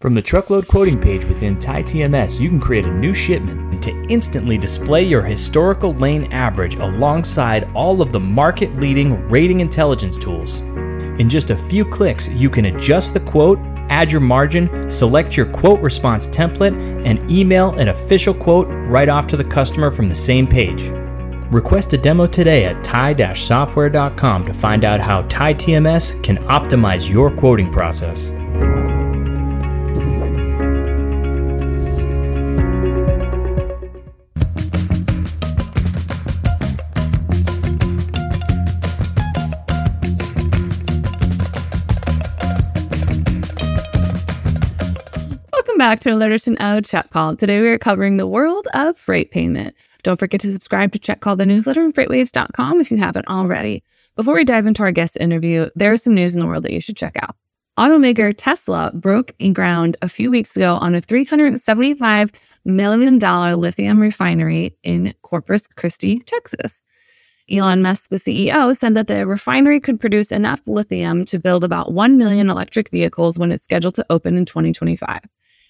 From the truckload quoting page within Tai TMS, you can create a new shipment to instantly display your historical lane average alongside all of the market leading rating intelligence tools. In just a few clicks, you can adjust the quote, add your margin, select your quote response template, and email an official quote right off to the customer from the same page. Request a demo today at tai-software.com to find out how Tai TMS can optimize your quoting process. Back to Alerters and O Check Call. Today we are covering the world of freight payment. Don't forget to subscribe to Check Call the newsletter on freightwaves.com if you haven't already. Before we dive into our guest interview, there is some news in the world that you should check out. Automaker Tesla broke ground a few weeks ago on a $375 million lithium refinery in Corpus Christi, Texas. Elon Musk, the CEO, said that the refinery could produce enough lithium to build about 1 million electric vehicles when it's scheduled to open in 2025.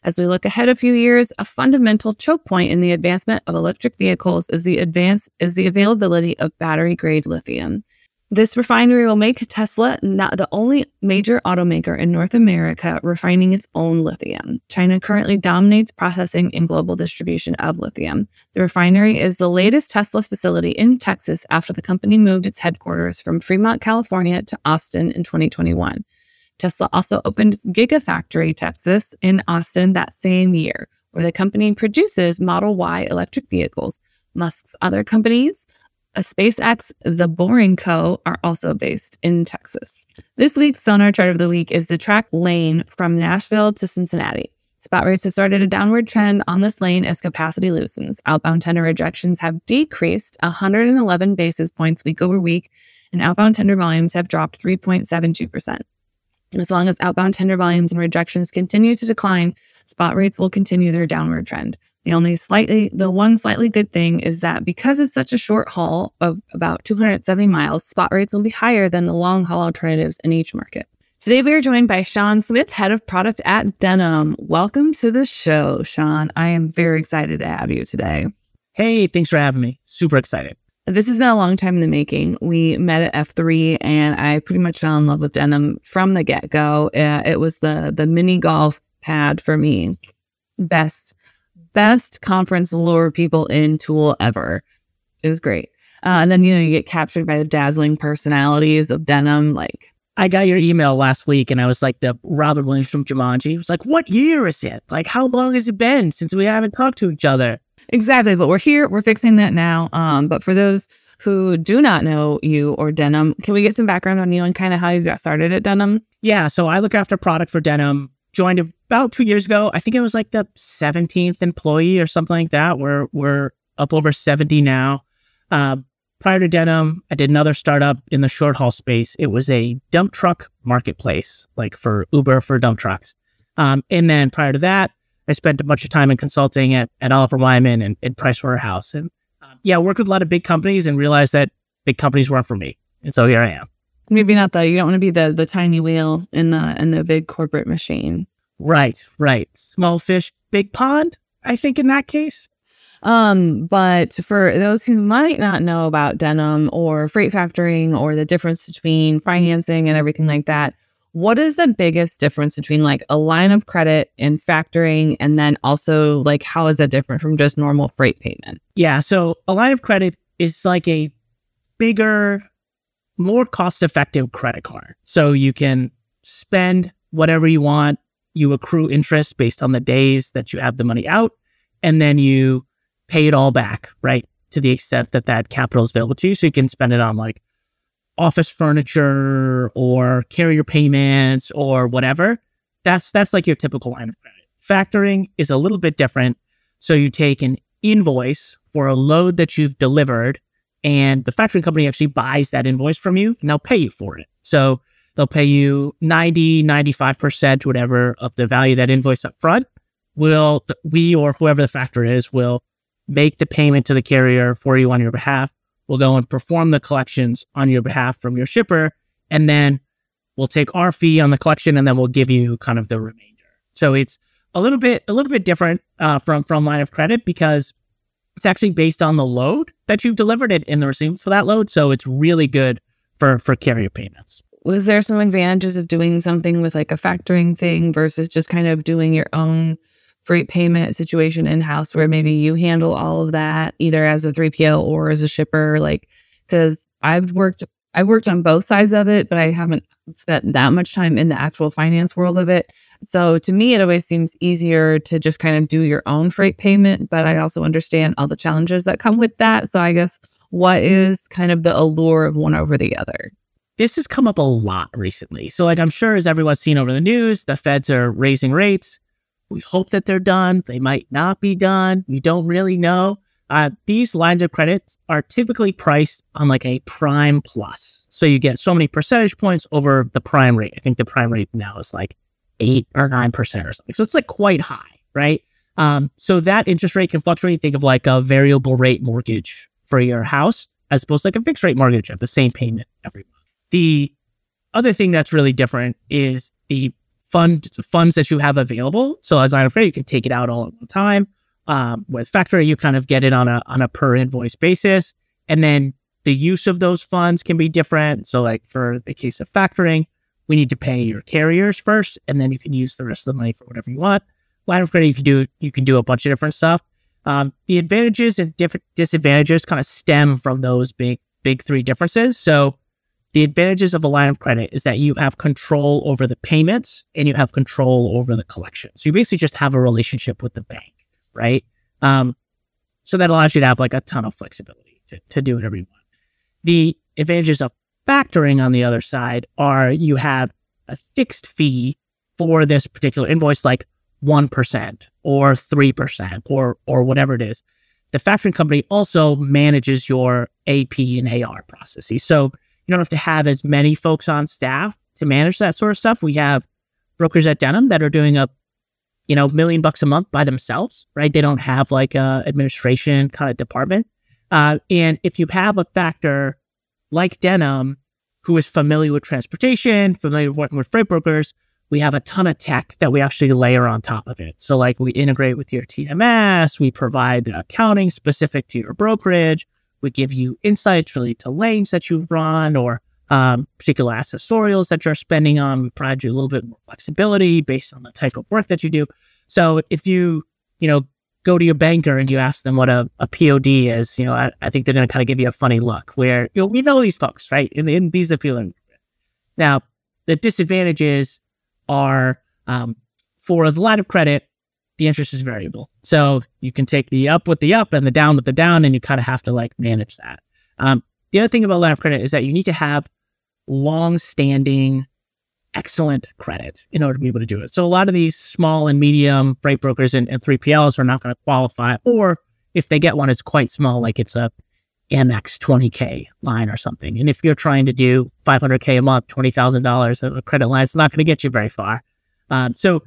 As we look ahead a few years, a fundamental choke point in the advancement of electric vehicles is the advance is the availability of battery grade lithium. This refinery will make Tesla not the only major automaker in North America refining its own lithium. China currently dominates processing and global distribution of lithium. The refinery is the latest Tesla facility in Texas after the company moved its headquarters from Fremont, California to Austin in 2021. Tesla also opened Gigafactory, Texas, in Austin that same year, where the company produces Model Y electric vehicles. Musk's other companies, a SpaceX, The Boring Co., are also based in Texas. This week's Sonar Chart of the Week is the track lane from Nashville to Cincinnati. Spot rates have started a downward trend on this lane as capacity loosens. Outbound tender rejections have decreased 111 basis points week over week, and outbound tender volumes have dropped 3.72%. As long as outbound tender volumes and rejections continue to decline, spot rates will continue their downward trend. The only slightly, the one slightly good thing is that because it's such a short haul of about 270 miles, spot rates will be higher than the long haul alternatives in each market. Today we are joined by Sean Smith, head of product at Denim. Welcome to the show, Sean. I am very excited to have you today. Hey, thanks for having me. Super excited. This has been a long time in the making. We met at F3 and I pretty much fell in love with denim from the get go. Uh, it was the the mini golf pad for me. Best, best conference lure people in tool ever. It was great. Uh, and then, you know, you get captured by the dazzling personalities of denim. Like, I got your email last week and I was like the Robin Williams from Jumanji. Was like, what year is it? Like, how long has it been since we haven't talked to each other? Exactly. But we're here. We're fixing that now. Um, but for those who do not know you or Denim, can we get some background on you and kind of how you got started at Denim? Yeah. So I look after product for Denim. Joined about two years ago. I think it was like the 17th employee or something like that. We're, we're up over 70 now. Uh, prior to Denim, I did another startup in the short haul space. It was a dump truck marketplace, like for Uber for dump trucks. Um, and then prior to that, I spent a bunch of time in consulting at, at Oliver Wyman and, and Price Waterhouse. And uh, yeah, worked with a lot of big companies and realized that big companies weren't for me. And so here I am. Maybe not the you don't want to be the the tiny wheel in the in the big corporate machine. Right, right. Small fish, big pond, I think in that case. Um, but for those who might not know about denim or freight factoring or the difference between financing and everything like that, what is the biggest difference between like a line of credit and factoring and then also like how is that different from just normal freight payment? Yeah so a line of credit is like a bigger more cost effective credit card. So you can spend whatever you want you accrue interest based on the days that you have the money out and then you pay it all back right to the extent that that capital is available to you. So you can spend it on like office furniture or carrier payments or whatever. That's that's like your typical line of credit. Factoring is a little bit different. So you take an invoice for a load that you've delivered and the factoring company actually buys that invoice from you and they'll pay you for it. So they'll pay you 90, 95%, whatever of the value of that invoice up front. Will we or whoever the factor is will make the payment to the carrier for you on your behalf We'll go and perform the collections on your behalf from your shipper. And then we'll take our fee on the collection and then we'll give you kind of the remainder. So it's a little bit a little bit different uh, from from line of credit because it's actually based on the load that you've delivered it in the receipt for that load. So it's really good for for carrier payments. Was there some advantages of doing something with like a factoring thing versus just kind of doing your own freight payment situation in house where maybe you handle all of that either as a 3PL or as a shipper? Like, because I've worked I've worked on both sides of it, but I haven't spent that much time in the actual finance world of it. So to me, it always seems easier to just kind of do your own freight payment. But I also understand all the challenges that come with that. So I guess what is kind of the allure of one over the other? This has come up a lot recently. So, like I'm sure as everyone's seen over the news, the feds are raising rates. We hope that they're done. They might not be done. We don't really know. Uh, these lines of credit are typically priced on like a prime plus. So you get so many percentage points over the prime rate. I think the prime rate now is like eight or nine percent or something. So it's like quite high, right? Um, so that interest rate can fluctuate. Think of like a variable rate mortgage for your house as opposed to like a fixed rate mortgage. You have the same payment every month. The other thing that's really different is the fund funds that you have available. So as of credit, you can take it out all at one time. Um, with factoring, you kind of get it on a on a per invoice basis, and then the use of those funds can be different. So, like for the case of factoring, we need to pay your carriers first, and then you can use the rest of the money for whatever you want. Line of credit, you can do you can do a bunch of different stuff. Um, the advantages and different disadvantages kind of stem from those big big three differences. So, the advantages of a line of credit is that you have control over the payments and you have control over the collection. So you basically just have a relationship with the bank right? Um, so that allows you to have like a ton of flexibility to, to do whatever you want. The advantages of factoring on the other side are you have a fixed fee for this particular invoice, like 1% or 3% or, or whatever it is. The factoring company also manages your AP and AR processes. So you don't have to have as many folks on staff to manage that sort of stuff. We have brokers at Denim that are doing a you know, million bucks a month by themselves, right? They don't have like a administration kind of department. Uh, and if you have a factor like Denim, who is familiar with transportation, familiar with working with freight brokers, we have a ton of tech that we actually layer on top of it. So, like, we integrate with your TMS, we provide the accounting specific to your brokerage, we give you insights related to lanes that you've run or um, particular accessorials that you're spending on. We provide you a little bit more flexibility based on the type of work that you do. So if you, you know, go to your banker and you ask them what a, a POD is, you know, I, I think they're going to kind of give you a funny look where, you know, we know these folks, right? And, and these are people. Now, the disadvantages are um, for the line of credit, the interest is variable. So you can take the up with the up and the down with the down, and you kind of have to like manage that. Um, the other thing about line of credit is that you need to have long-standing excellent credit in order to be able to do it. So a lot of these small and medium freight brokers and, and 3PLs are not going to qualify, or if they get one, it's quite small, like it's a MX 20K line or something. And if you're trying to do 500K a month, $20,000 of a credit line, it's not going to get you very far. Um, so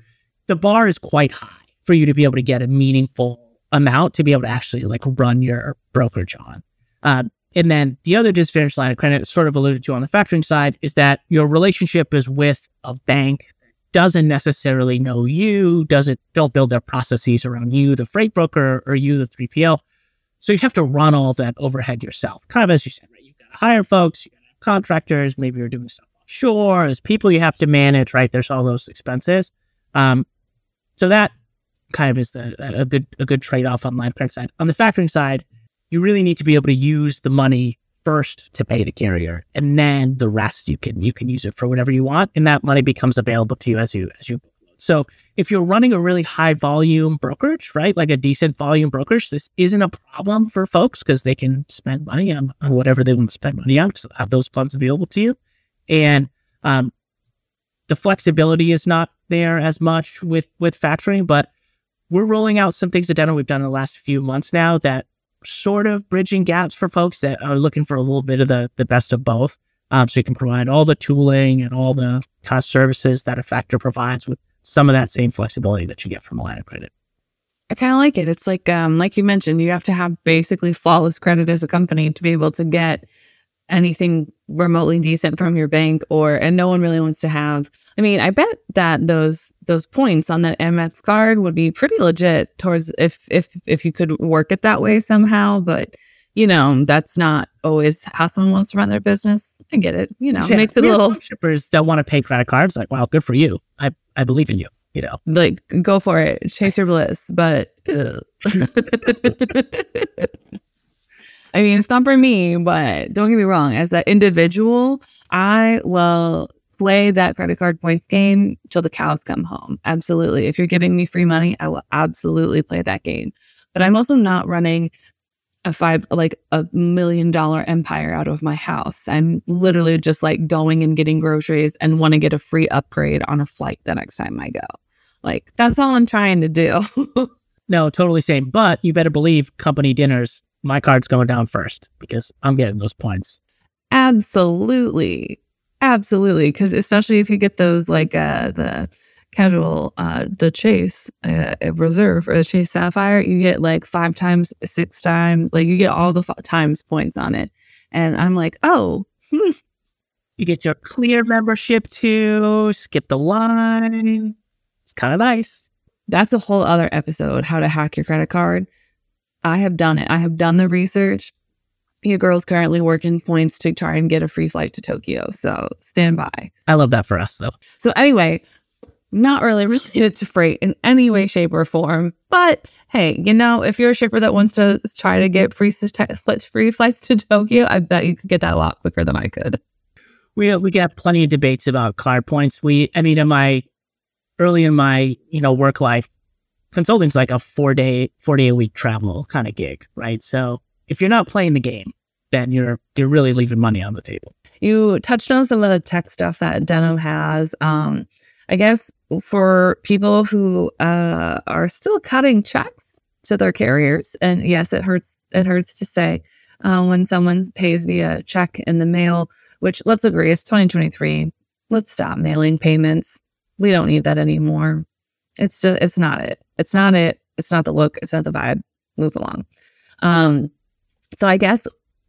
the bar is quite high for you to be able to get a meaningful amount to be able to actually like run your brokerage on. Um, and then the other disadvantage line of credit, sort of alluded to on the factoring side, is that your relationship is with a bank that doesn't necessarily know you, doesn't don't build their processes around you, the freight broker, or you, the 3PL. So you have to run all of that overhead yourself. Kind of as you said, right? You've got to hire folks, you got to have contractors, maybe you're doing stuff offshore, there's people you have to manage, right? There's all those expenses. Um, so that kind of is the, a good a good trade off on the line credit side. On the factoring side, you really need to be able to use the money first to pay the carrier and then the rest you can you can use it for whatever you want and that money becomes available to you as you as you so if you're running a really high volume brokerage right like a decent volume brokerage this isn't a problem for folks because they can spend money on, on whatever they want to spend money on because have those funds available to you and um, the flexibility is not there as much with with factoring but we're rolling out some things at Denim we've done in the last few months now that sort of bridging gaps for folks that are looking for a little bit of the, the best of both. Um, so you can provide all the tooling and all the kind of services that a factor provides with some of that same flexibility that you get from a line of credit. I kind of like it. It's like, um, like you mentioned, you have to have basically flawless credit as a company to be able to get anything remotely decent from your bank or and no one really wants to have I mean, I bet that those those points on that Amex card would be pretty legit towards if if if you could work it that way somehow, but you know, that's not always how someone wants to run their business. I get it. You know, Yeah, makes it a little shippers that want to pay credit cards. Like, wow, good for you. I I believe in you. You know, like go for it, chase your bliss. But I mean, it's not for me. But don't get me wrong. As an individual, I will play that credit card points game till the cows come home. Absolutely. If you're giving me free money, I will absolutely play that game. But I'm also not running a five like a million dollar empire out of my house. I'm literally just like going and getting groceries and want to get a free upgrade on a flight the next time I go. Like that's all I'm trying to do. no, totally same. But you better believe company dinners. My card's going down first because I'm getting those points. Absolutely. Absolutely. Cause especially if you get those like uh the casual uh the chase uh, reserve or the Chase Sapphire, you get like five times, six times, like you get all the f- times points on it. And I'm like, oh, You get your clear membership too. Skip the line. It's kind of nice. that's a whole other episode how to hack your credit card. I have done it. I have done the research. Your girl's currently working points to try and get a free flight to Tokyo. So stand by. I love that for us though. So anyway, not really related to freight in any way, shape, or form. But hey, you know, if you're a shipper that wants to try to get free free flights to Tokyo, I bet you could get that a lot quicker than I could. we we get plenty of debates about card points. We, I mean, in my early in my you know work life, consulting's like a four day four day a week travel kind of gig, right? So if you're not playing the game, then you're you're really leaving money on the table. You touched on some of the tech stuff that Denim has. Um, I guess for people who uh, are still cutting checks to their carriers, and yes, it hurts. It hurts to say uh, when someone pays via check in the mail. Which let's agree, it's 2023. Let's stop mailing payments. We don't need that anymore. It's just, it's not it. It's not it. It's not the look. It's not the vibe. Move along. Um, so I guess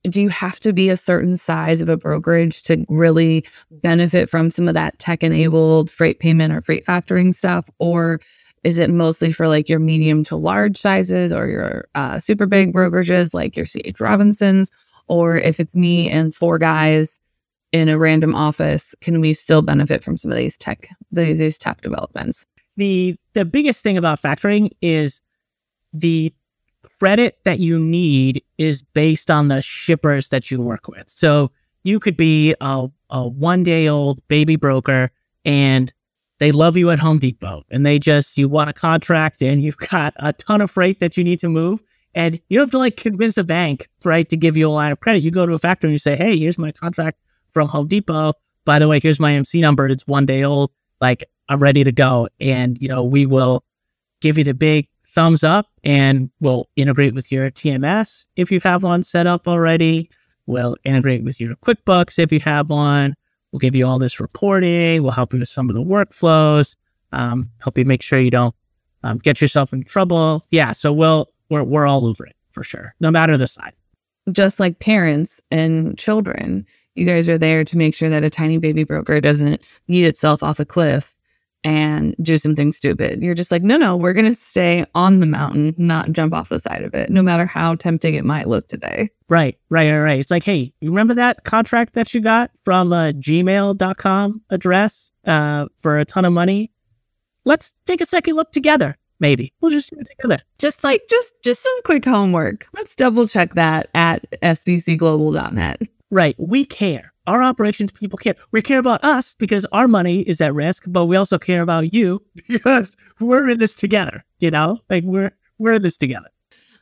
do you have to be a certain size of a brokerage to really benefit from some of that tech enabled freight payment or freight factoring stuff? Or is it mostly for like your medium to large sizes or your uh, super big brokerages like your CH Robinsons? Or if it's me and four guys in a random office, can we still benefit from some of these tech these, these tech developments? The the biggest thing about factoring is the credit that you need is based on the shippers that you work with. So you could be a, a one day old baby broker and they love you at Home Depot and they just you want a contract and you've got a ton of freight that you need to move and you don't have to like convince a bank right to give you a line of credit. You go to a factor and you say, "Hey, here's my contract from Home Depot. By the way, here's my MC number. It's one day old. Like I'm ready to go. And, you know, we will give you the big thumbs up and we'll integrate with your TMS if you have one set up already. We'll integrate with your QuickBooks if you have one. We'll give you all this reporting. We'll help you with some of the workflows, um, help you make sure you don't um, get yourself in trouble. Yeah. So we'll, we're, we're all over it for sure, no matter the size. just like parents and children, you guys are there to make sure that a tiny baby broker doesn't yeet itself off a cliff and do something stupid. You're just like, no, no, we're going to stay on the mountain, not jump off the side of it, no matter how tempting it might look today. Right, right, right, right. It's like, hey, you remember that contract that you got from a gmail.com address uh, for a ton of money? Let's take a second look together. Maybe we'll just do it together. Just like, just, just some quick homework. Let's double check that at sbcglobal.net. Right. We care. Our operations people care. We care about us because our money is at risk, but we also care about you because we're in this together. You know, like we're we're in this together.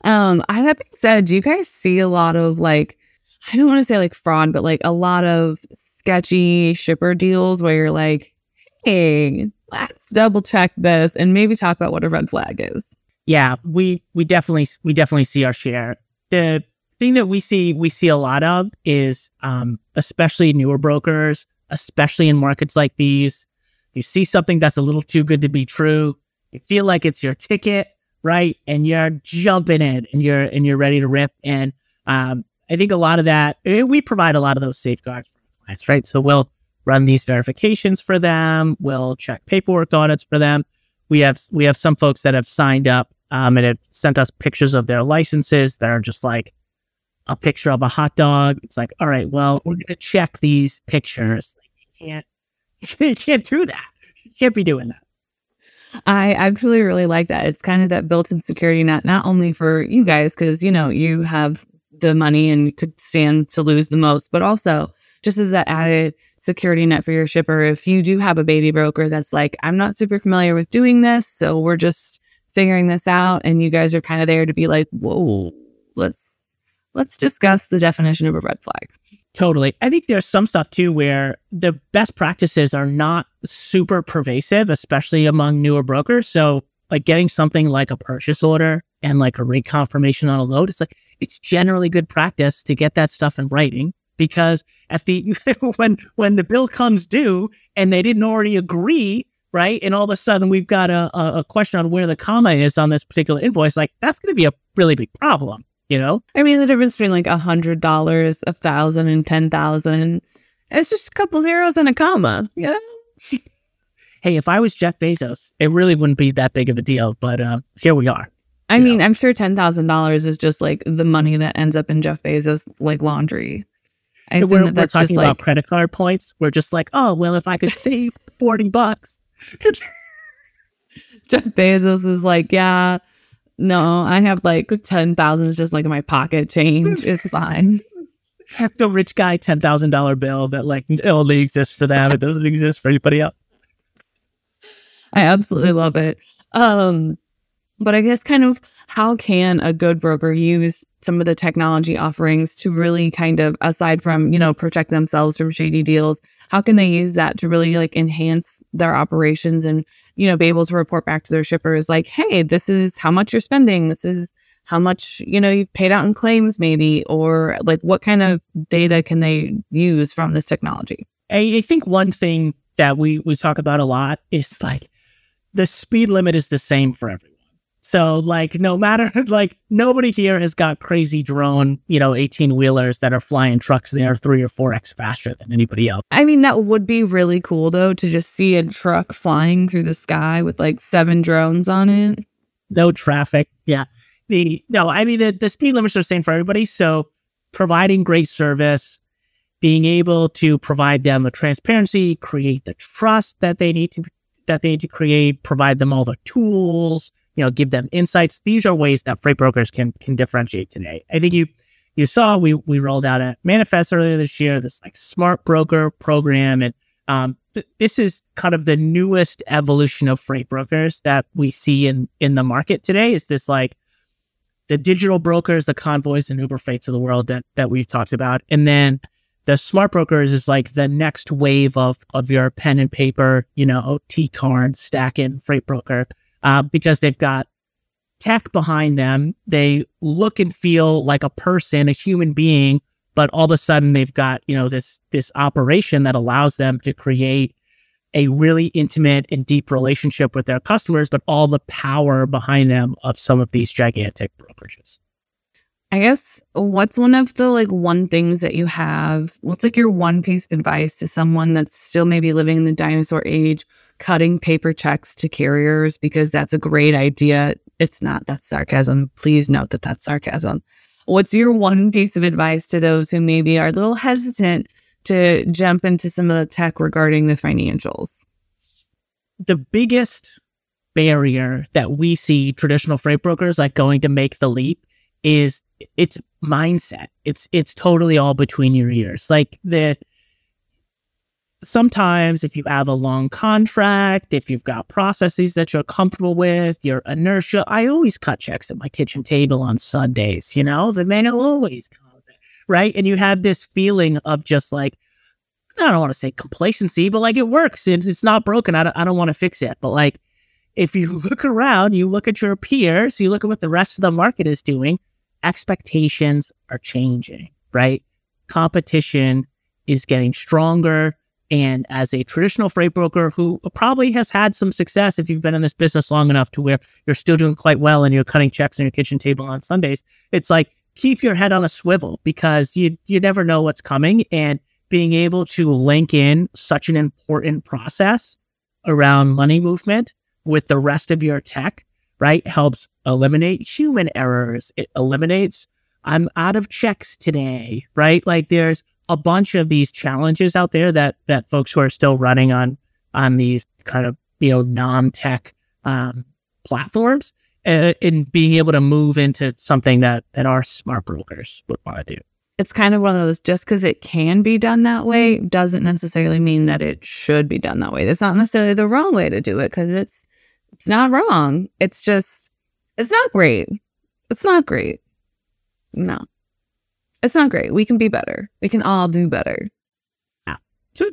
Um, I that being said, do you guys see a lot of like I don't want to say like fraud, but like a lot of sketchy shipper deals where you're like, hey, let's double check this and maybe talk about what a red flag is. Yeah, we we definitely we definitely see our share. The thing that we see we see a lot of is um, especially newer brokers, especially in markets like these. You see something that's a little too good to be true. You feel like it's your ticket, right? And you're jumping in and you're and you're ready to rip. And um, I think a lot of that, eh, we provide a lot of those safeguards for clients, right? So we'll run these verifications for them. We'll check paperwork audits for them. We have we have some folks that have signed up um, and have sent us pictures of their licenses that are just like a picture of a hot dog. It's like, all right, well, we're gonna check these pictures. Like, you can't you can't do that. You can't be doing that. I actually really like that. It's kind of that built-in security net, not only for you guys, because you know you have the money and could stand to lose the most, but also just as that added security net for your shipper. If you do have a baby broker that's like, I'm not super familiar with doing this, so we're just figuring this out, and you guys are kind of there to be like, whoa, let's let's discuss the definition of a red flag. Totally. I think there's some stuff too where the best practices are not super pervasive, especially among newer brokers. So, like getting something like a purchase order and like a rate confirmation on a load, it's like it's generally good practice to get that stuff in writing because at the when when the bill comes due and they didn't already agree, right? And all of a sudden we've got a, a question on where the comma is on this particular invoice, like that's going to be a really big problem you know? I mean, the difference between like a hundred dollars, a thousand, and ten thousand, it's just a couple zeros and a comma. Yeah. hey, if I was Jeff Bezos, it really wouldn't be that big of a deal. But uh, here we are. I mean, know? I'm sure ten thousand dollars is just like the money that ends up in Jeff Bezos like laundry. I assume we're, that that's we're talking about like, credit card points. We're just like, oh well, if I could save forty bucks. Jeff Bezos is like, yeah, no, I have like 10,000 just like in my pocket change. It's fine. the rich guy $10,000 bill that like only exists for them. It doesn't exist for anybody else. I absolutely love it. Um, but I guess kind of how can a good broker use some of the technology offerings to really kind of aside from, you know, protect themselves from shady deals, how can they use that to really like enhance their operations and you know be able to report back to their shippers like hey this is how much you're spending. This is how much you know you've paid out in claims maybe or like what kind of data can they use from this technology? I, think one thing that we we talk about a lot is like the speed limit is the same for everyone so like no matter like nobody here has got crazy drone, you know, 18 wheelers that are flying trucks that are three or four X faster than anybody else. I mean, that would be really cool though to just see a truck flying through the sky with like seven drones on it. No traffic. Yeah. The no, I mean the, the speed limits are the same for everybody. So providing great service, being able to provide them a transparency, create the trust that they need to that they need to create, provide them all the tools you know, give them insights. These are ways that freight brokers can can differentiate today. I think you you saw we we rolled out a manifest earlier this year, this like smart broker program, and um, th- this is kind of the newest evolution of freight brokers that we see in in the market today. Is this like the digital brokers, the convoys and Uber Freights of the world that that we've talked about, and then the smart brokers is like the next wave of of your pen and paper, you know, T card stacking freight broker uh, because they've got tech behind them. They look and feel like a person, a human being, but all of a sudden they've got you know this this operation that allows them to create a really intimate and deep relationship with their customers, but all the power behind them of some of these gigantic brokerages. I guess what's one of the like one things that you have? What's like your one piece of advice to someone that's still maybe living in the dinosaur age, cutting paper checks to carriers because that's a great idea. It's not. That's sarcasm. Please note that that's sarcasm. What's your one piece of advice to those who maybe are a little hesitant to jump into some of the tech regarding the financials? The biggest barrier that we see traditional freight brokers like going to make the leap is it's mindset. It's it's totally all between your ears. Like the sometimes if you have a long contract, if you've got processes that you're comfortable with, your inertia, I always cut checks at my kitchen table on Sundays, you know, the manual always comes, right? And you have this feeling of just like, I don't want to say complacency, but like it works and it's not broken. I don't, I don't want to fix it. But like, if you look around, you look at your peers, you look at what the rest of the market is doing, expectations are changing, right? Competition is getting stronger. And as a traditional freight broker who probably has had some success if you've been in this business long enough to where you're still doing quite well and you're cutting checks on your kitchen table on Sundays, it's like keep your head on a swivel because you you never know what's coming and being able to link in such an important process around money movement with the rest of your tech, right? Helps eliminate human errors. It eliminates I'm out of checks today, right? Like there's a bunch of these challenges out there that that folks who are still running on on these kind of you know non-tech um, platforms uh, in being able to move into something that that our smart brokers would want to do. It's kind of one of those just because it can be done that way doesn't necessarily mean that it should be done that way. That's not necessarily the wrong way to do it because it's it's not wrong. It's just it's not great. It's not great. No. It's not great. We can be better. We can all do better. Yeah,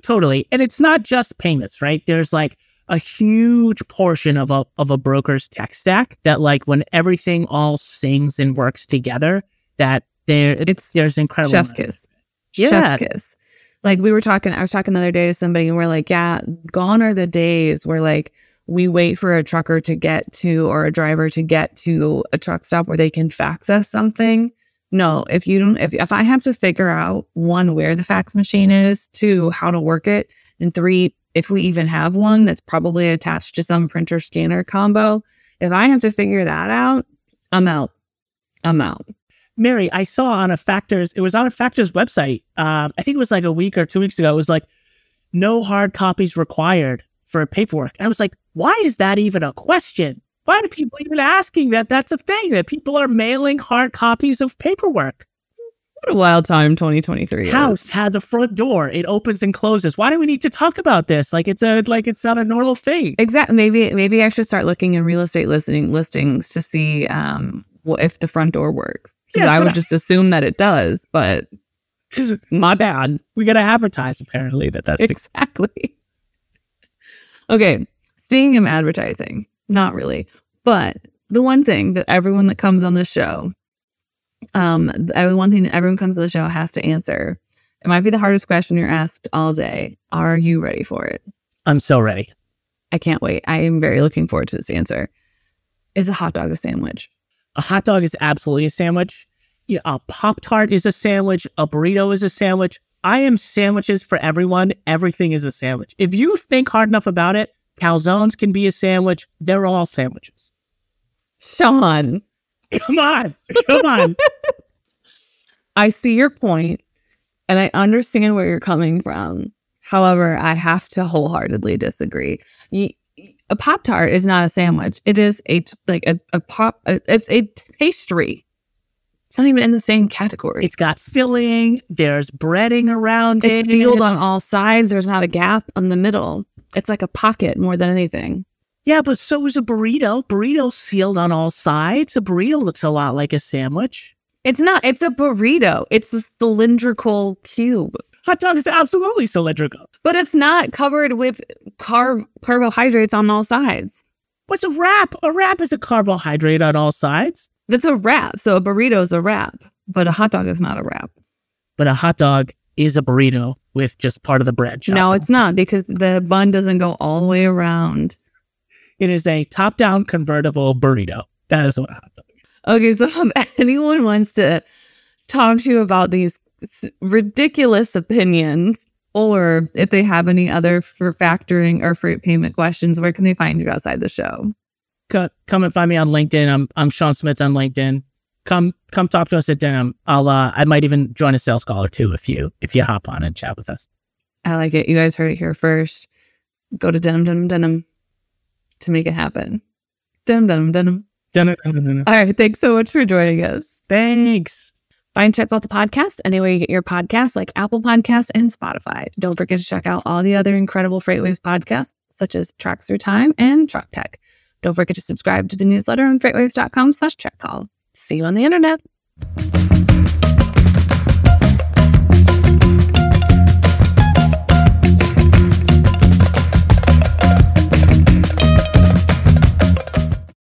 totally. And it's not just payments, right? There's like a huge portion of a of a broker's tech stack that like when everything all sings and works together, that there it's there's incredible chef's kiss. Yeah. Chef's kiss. Like we were talking, I was talking the other day to somebody and we're like, yeah, gone are the days where like we wait for a trucker to get to or a driver to get to a truck stop where they can fax us something no, if you don't, if, if I have to figure out one, where the fax machine is, two, how to work it, and three, if we even have one that's probably attached to some printer scanner combo, if I have to figure that out, I'm out. I'm out. Mary, I saw on a Factors, it was on a Factors website. Um, I think it was like a week or two weeks ago. It was like, no hard copies required for paperwork. And I was like, why is that even a question? Why do people even asking that? That's a thing that people are mailing hard copies of paperwork. What a wild time 2023 House is. has a front door. It opens and closes. Why do we need to talk about this? Like it's a like it's not a normal thing. Exactly. Maybe maybe I should start looking in real estate listing listings to see um well, if the front door works. Because I would I, just assume that it does, but my bad. We got to advertise apparently that that's exactly. okay, speaking of advertising, not really. But the one thing that everyone that comes on the show, um, the one thing that everyone comes on the show has to answer. It might be the hardest question you're asked all day. Are you ready for it? I'm so ready. I can't wait. I am very looking forward to this answer. Is a hot dog a sandwich? A hot dog is absolutely a sandwich. Yeah, a Pop Tart is a sandwich. A burrito is a sandwich. I am sandwiches for everyone. Everything is a sandwich. If you think hard enough about it, Calzones can be a sandwich. They're all sandwiches. Sean. Come on. Come on. I see your point and I understand where you're coming from. However, I have to wholeheartedly disagree. A Pop Tart is not a sandwich. It is a like a, a pop. A, it's a pastry. It's not even in the same category. It's got filling. There's breading around it's it. It's sealed on all sides. There's not a gap in the middle. It's like a pocket more than anything. Yeah, but so is a burrito. Burrito sealed on all sides. A burrito looks a lot like a sandwich. It's not. It's a burrito. It's a cylindrical cube. Hot dog is absolutely cylindrical. But it's not covered with carb carbohydrates on all sides. What's a wrap? A wrap is a carbohydrate on all sides. That's a wrap. So a burrito is a wrap, but a hot dog is not a wrap. But a hot dog is a burrito with just part of the bread. No, it's not because the bun doesn't go all the way around. It is a top down convertible burrito. That is what a hot dog is. Okay, so if anyone wants to talk to you about these ridiculous opinions, or if they have any other for factoring or freight payment questions, where can they find you outside the show? Come and find me on LinkedIn. I'm I'm Sean Smith on LinkedIn come come talk to us at Denim. I'll uh, I might even join a sales call or two if you if you hop on and chat with us. I like it. You guys heard it here first. Go to denim denim denim to make it happen. Denim denim denim. Denim, denim, denim. All right. Thanks so much for joining us. Thanks. Find Check Call the Podcast anywhere you get your podcasts like Apple Podcasts and Spotify. Don't forget to check out all the other incredible FreightWaves podcasts, such as Tracks Through Time and Truck Tech. Don't forget to subscribe to the newsletter on freightwaves.com slash check call. See you on the internet.